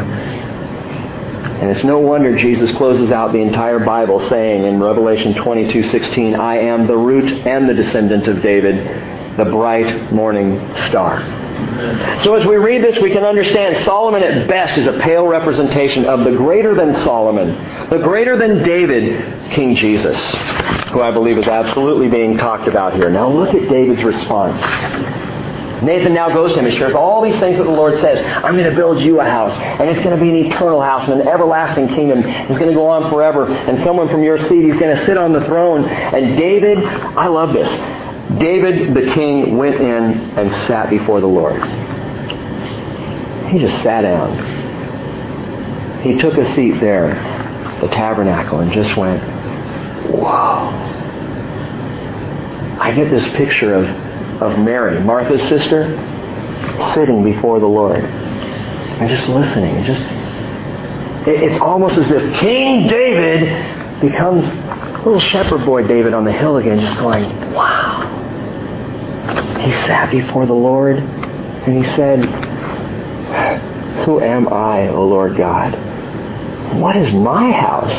And it's no wonder Jesus closes out the entire Bible saying in Revelation 22:16, "I am the root and the descendant of David, the bright morning star." So as we read this, we can understand Solomon at best is a pale representation of the greater than Solomon, the greater than David, King Jesus, who I believe is absolutely being talked about here. Now look at David's response. Nathan now goes to him and shares all these things that the Lord says. I'm going to build you a house, and it's going to be an eternal house and an everlasting kingdom. It's going to go on forever, and someone from your seed is going to sit on the throne. And David, I love this. David the king went in and sat before the Lord. He just sat down. He took a seat there, the tabernacle, and just went, Whoa. I get this picture of, of Mary, Martha's sister, sitting before the Lord and just listening. Just it, it's almost as if King David becomes little shepherd boy David on the hill again, just going, Wow. He sat before the Lord and he said, Who am I, O Lord God? What is my house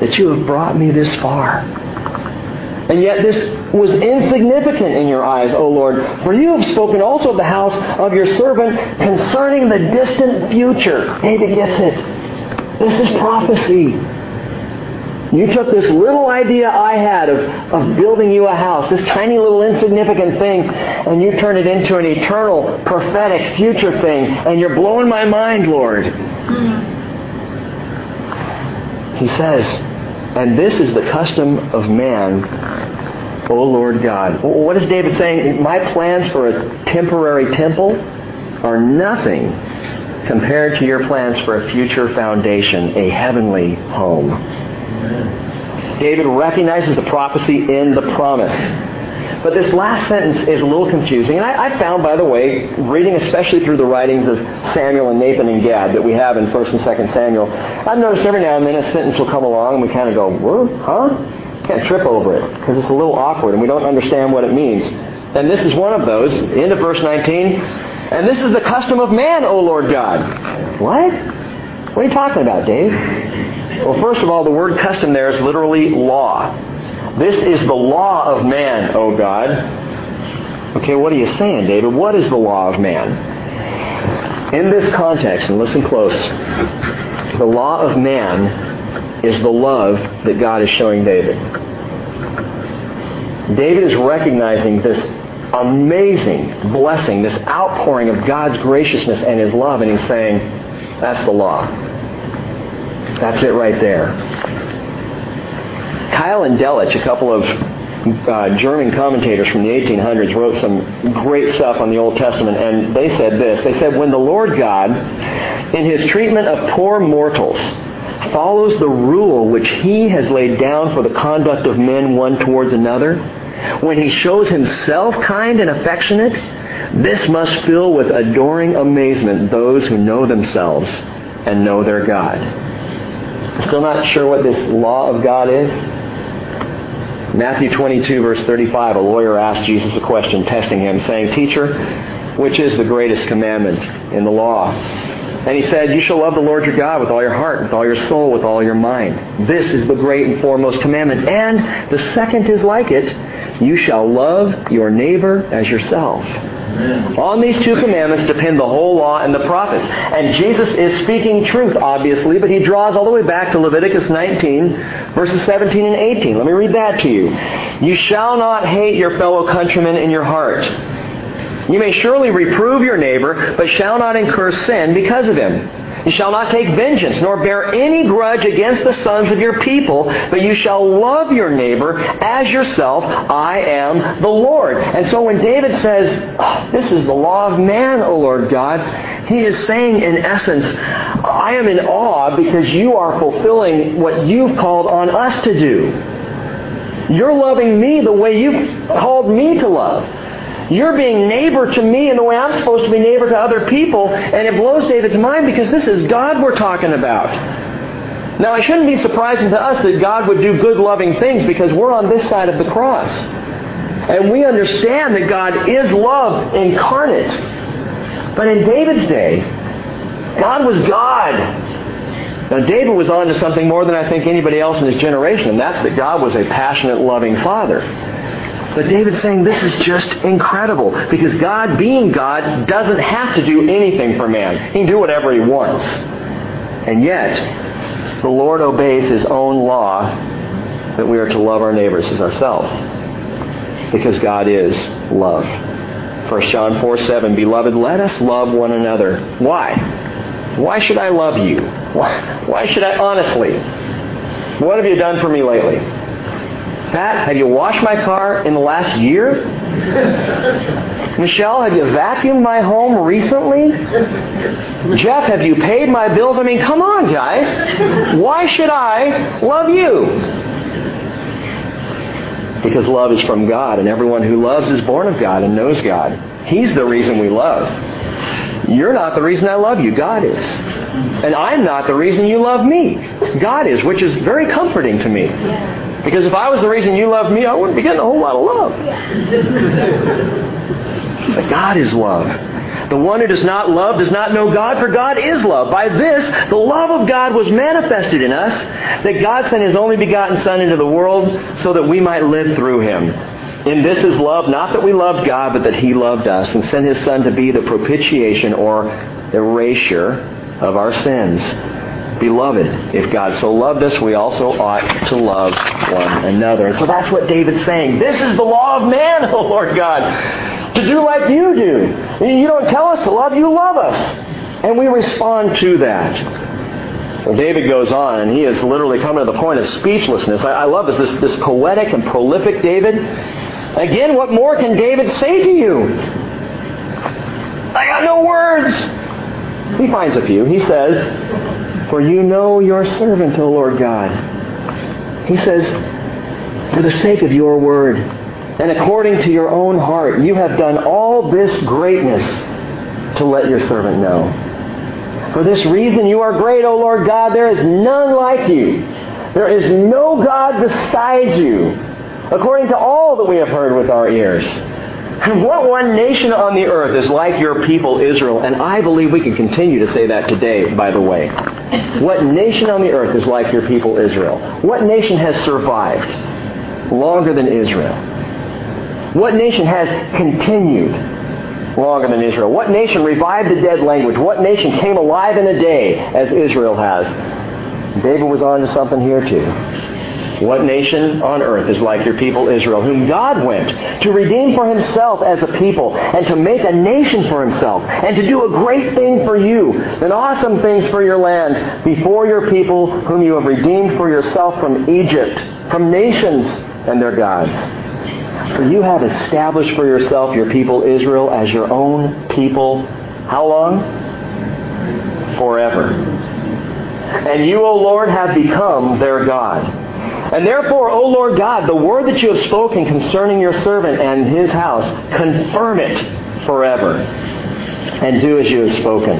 that you have brought me this far? And yet this was insignificant in your eyes, O Lord, for you have spoken also of the house of your servant concerning the distant future. David gets it. This is prophecy. You took this little idea I had of, of building you a house, this tiny little insignificant thing, and you turned it into an eternal, prophetic, future thing, and you're blowing my mind, Lord. Mm-hmm. He says, and this is the custom of man, O Lord God. What is David saying? My plans for a temporary temple are nothing compared to your plans for a future foundation, a heavenly home. David recognizes the prophecy in the promise. But this last sentence is a little confusing. And I, I, found, by the way, reading especially through the writings of Samuel and Nathan and Gad that we have in 1st and 2nd Samuel, I've noticed every now and then a sentence will come along and we kind of go? Huh? Can't trip over it because it's a little awkward and we don't understand what it means. And this is one of those. End of verse 19. And this is the custom of man, O Lord God. What? What are you talking about, Dave? Well, first of all, the word custom there is literally law. This is the law of man, O God. Okay, what are you saying, David? What is the law of man? In this context, and listen close, the law of man is the love that God is showing David. David is recognizing this amazing blessing, this outpouring of God's graciousness and His love, and he's saying, that's the law. That's it right there. Keil and Delitzsch, a couple of uh, German commentators from the 1800s, wrote some great stuff on the Old Testament, and they said this. They said, when the Lord God, in his treatment of poor mortals, follows the rule which he has laid down for the conduct of men one towards another, when he shows himself kind and affectionate, this must fill with adoring amazement those who know themselves and know their God. Still not sure what this law of God is? Matthew 22, verse 35, a lawyer asked Jesus a question, testing him, saying, Teacher, which is the greatest commandment in the law? And he said, You shall love the Lord your God with all your heart, with all your soul, with all your mind. This is the great and foremost commandment. And the second is like it you shall love your neighbor as yourself. On these two commandments depend the whole law and the prophets. And Jesus is speaking truth, obviously, but he draws all the way back to Leviticus 19, verses 17 and 18. Let me read that to you. You shall not hate your fellow countrymen in your heart. You may surely reprove your neighbor, but shall not incur sin because of him. You shall not take vengeance, nor bear any grudge against the sons of your people, but you shall love your neighbor as yourself. I am the Lord. And so when David says, oh, This is the law of man, O Lord God, he is saying in essence, I am in awe because you are fulfilling what you've called on us to do. You're loving me the way you've called me to love. You're being neighbor to me in the way I'm supposed to be neighbor to other people, and it blows David's mind because this is God we're talking about. Now, it shouldn't be surprising to us that God would do good, loving things because we're on this side of the cross. And we understand that God is love incarnate. But in David's day, God was God. Now, David was on to something more than I think anybody else in his generation, and that's that God was a passionate, loving father. But David's saying this is just incredible because God, being God, doesn't have to do anything for man. He can do whatever he wants. And yet, the Lord obeys his own law that we are to love our neighbors as ourselves because God is love. 1 John 4 7, Beloved, let us love one another. Why? Why should I love you? Why, why should I honestly? What have you done for me lately? Pat, have you washed my car in the last year? (laughs) Michelle, have you vacuumed my home recently? Jeff, have you paid my bills? I mean, come on, guys. Why should I love you? Because love is from God, and everyone who loves is born of God and knows God. He's the reason we love. You're not the reason I love you. God is. And I'm not the reason you love me. God is, which is very comforting to me. Because if I was the reason you loved me, I wouldn't be getting a whole lot of love. but God is love. The one who does not love does not know God, for God is love. By this, the love of God was manifested in us, that God sent His only begotten Son into the world so that we might live through Him. And this is love, not that we loved God, but that He loved us and sent His Son to be the propitiation or erasure of our sins. Beloved, if God so loved us, we also ought to love one another. And so that's what David's saying. This is the law of man, (laughs) O Lord God, to do like you do. You don't tell us to love, you love us. And we respond to that. David goes on, and he is literally coming to the point of speechlessness. I, I love this, this, this poetic and prolific David. Again, what more can David say to you? I got no words. He finds a few. He says, For you know your servant, O Lord God. He says, For the sake of your word, and according to your own heart, you have done all this greatness to let your servant know. For this reason you are great, O Lord God. There is none like you. There is no God besides you, according to all that we have heard with our ears. And what one nation on the earth is like your people Israel? And I believe we can continue to say that today, by the way. What nation on the earth is like your people Israel? What nation has survived longer than Israel? What nation has continued longer than Israel? What nation revived the dead language? What nation came alive in a day as Israel has? David was on to something here too. What nation on earth is like your people Israel, whom God went to redeem for himself as a people, and to make a nation for himself, and to do a great thing for you, and awesome things for your land, before your people, whom you have redeemed for yourself from Egypt, from nations and their gods? For you have established for yourself your people Israel as your own people. How long? Forever. And you, O Lord, have become their God. And therefore, O Lord God, the word that you have spoken concerning your servant and his house, confirm it forever. And do as you have spoken.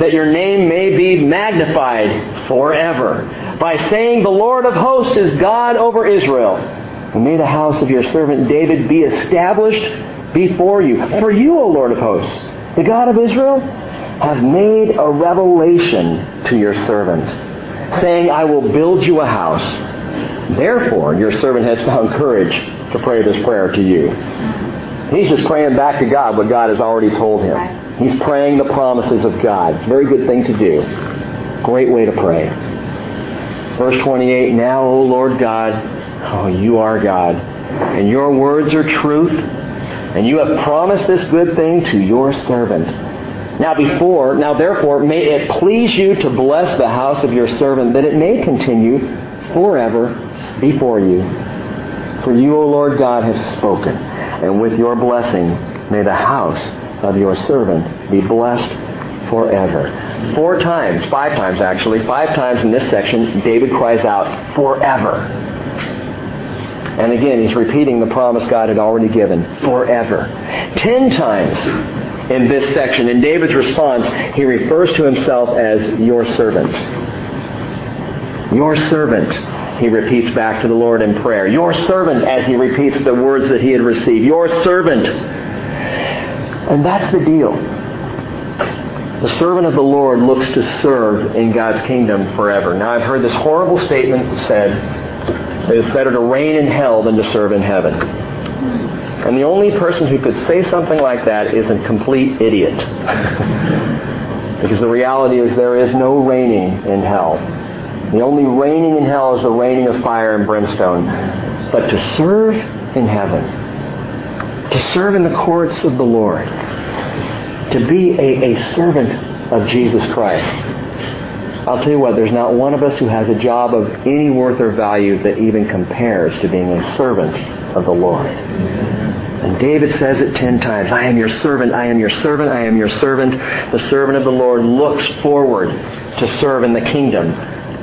That your name may be magnified forever. By saying, The Lord of hosts is God over Israel. And may the house of your servant David be established before you. For you, O Lord of hosts, the God of Israel, have made a revelation to your servant, saying, I will build you a house. Therefore, your servant has found courage to pray this prayer to you. He's just praying back to God what God has already told him. He's praying the promises of God. Very good thing to do. Great way to pray. Verse 28, Now, O Lord God, oh, you are God, and your words are truth, and you have promised this good thing to your servant. Now before, now therefore, may it please you to bless the house of your servant, that it may continue forever before you. For you, O Lord God, have spoken, and with your blessing may the house of your servant be blessed forever. Four times, five times actually, five times in this section, David cries out, forever. And again, he's repeating the promise God had already given, forever. Ten times in this section, in David's response, he refers to himself as your servant. Your servant, he repeats back to the Lord in prayer. Your servant, as he repeats the words that he had received. Your servant. And that's the deal. The servant of the Lord looks to serve in God's kingdom forever. Now, I've heard this horrible statement said that it's better to reign in hell than to serve in heaven. And the only person who could say something like that is a complete idiot. (laughs) because the reality is there is no reigning in hell. The only reigning in hell is the reigning of fire and brimstone. But to serve in heaven, to serve in the courts of the Lord, to be a, a servant of Jesus Christ. I'll tell you what, there's not one of us who has a job of any worth or value that even compares to being a servant of the Lord. And David says it ten times, I am your servant, I am your servant, I am your servant. The servant of the Lord looks forward to serve in the kingdom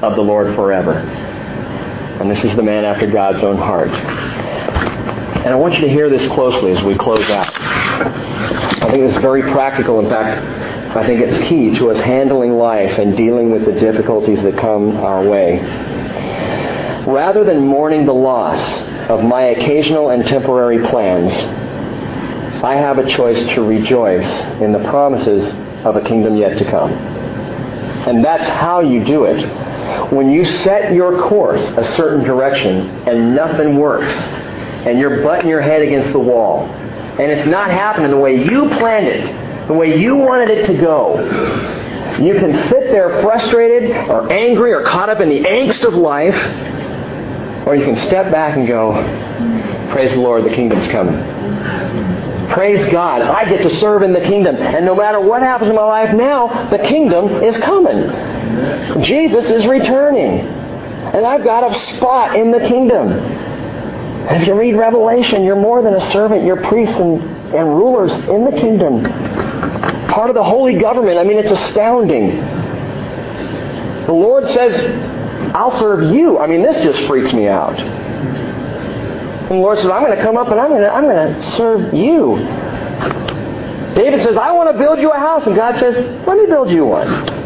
of the Lord forever. And this is the man after God's own heart. And I want you to hear this closely as we close out. I think this is very practical. In fact, I think it's key to us handling life and dealing with the difficulties that come our way. Rather than mourning the loss of my occasional and temporary plans, I have a choice to rejoice in the promises of a kingdom yet to come. And that's how you do it. When you set your course a certain direction and nothing works, and you're butting your head against the wall, and it's not happening the way you planned it, the way you wanted it to go, you can sit there frustrated or angry or caught up in the angst of life, or you can step back and go, Praise the Lord, the kingdom's coming. Praise God, I get to serve in the kingdom. And no matter what happens in my life now, the kingdom is coming. Jesus is returning. And I've got a spot in the kingdom. And if you read Revelation, you're more than a servant. You're priests and, and rulers in the kingdom. Part of the holy government. I mean, it's astounding. The Lord says, I'll serve you. I mean, this just freaks me out. And the Lord says, I'm going to come up and I'm going to, I'm going to serve you. David says, I want to build you a house. And God says, let me build you one.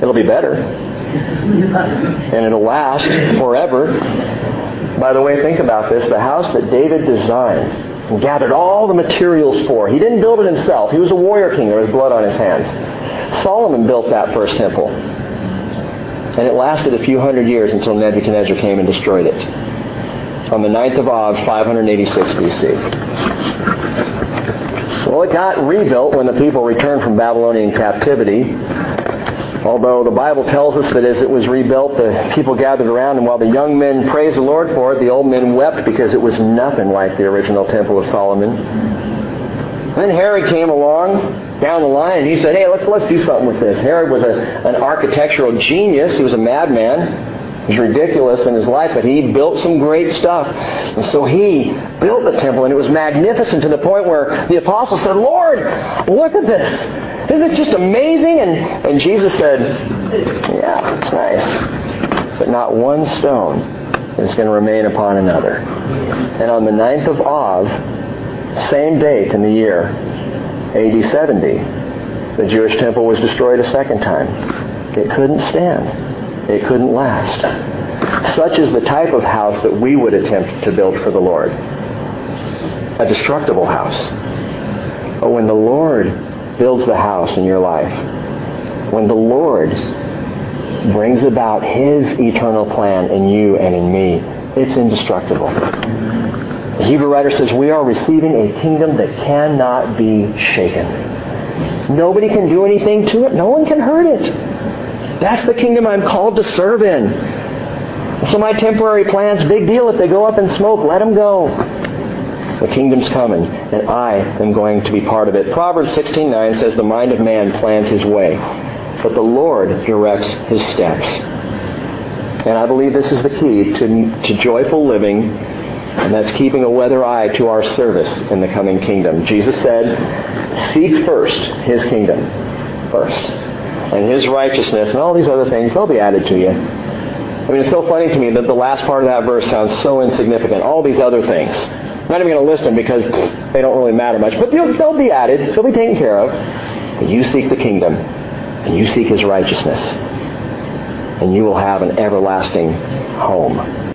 It'll be better. And it'll last forever. By the way, think about this. The house that David designed and gathered all the materials for. He didn't build it himself. He was a warrior king. There was blood on his hands. Solomon built that first temple. And it lasted a few hundred years until Nebuchadnezzar came and destroyed it. On the 9th of Av, 586 BC. Well, it got rebuilt when the people returned from Babylonian captivity. Although the Bible tells us that as it was rebuilt, the people gathered around, and while the young men praised the Lord for it, the old men wept because it was nothing like the original Temple of Solomon. Then Herod came along down the line, and he said, "Hey, let's let's do something with this." Herod was a, an architectural genius. He was a madman. Was ridiculous in his life, but he built some great stuff. And so he built the temple, and it was magnificent to the point where the apostles said, Lord, look at this. Isn't it just amazing? And, and Jesus said, Yeah, it's nice. But not one stone is going to remain upon another. And on the 9th of Av, same date in the year, AD 70, the Jewish temple was destroyed a second time. It couldn't stand. It couldn't last. Such is the type of house that we would attempt to build for the Lord. A destructible house. But when the Lord builds the house in your life, when the Lord brings about his eternal plan in you and in me, it's indestructible. The Hebrew writer says we are receiving a kingdom that cannot be shaken. Nobody can do anything to it. No one can hurt it. That's the kingdom I'm called to serve in. So my temporary plans, big deal if they go up in smoke. Let them go. The kingdom's coming, and I am going to be part of it. Proverbs 16:9 says, "The mind of man plans his way, but the Lord directs his steps." And I believe this is the key to, to joyful living, and that's keeping a weather eye to our service in the coming kingdom. Jesus said, "Seek first his kingdom first, and his righteousness, and all these other things, they'll be added to you." I mean, it's so funny to me that the last part of that verse sounds so insignificant. All these other things. I'm not even going to list them because they don't really matter much. But they'll, they'll be added. They'll be taken care of. But you seek the kingdom, and you seek his righteousness, and you will have an everlasting home.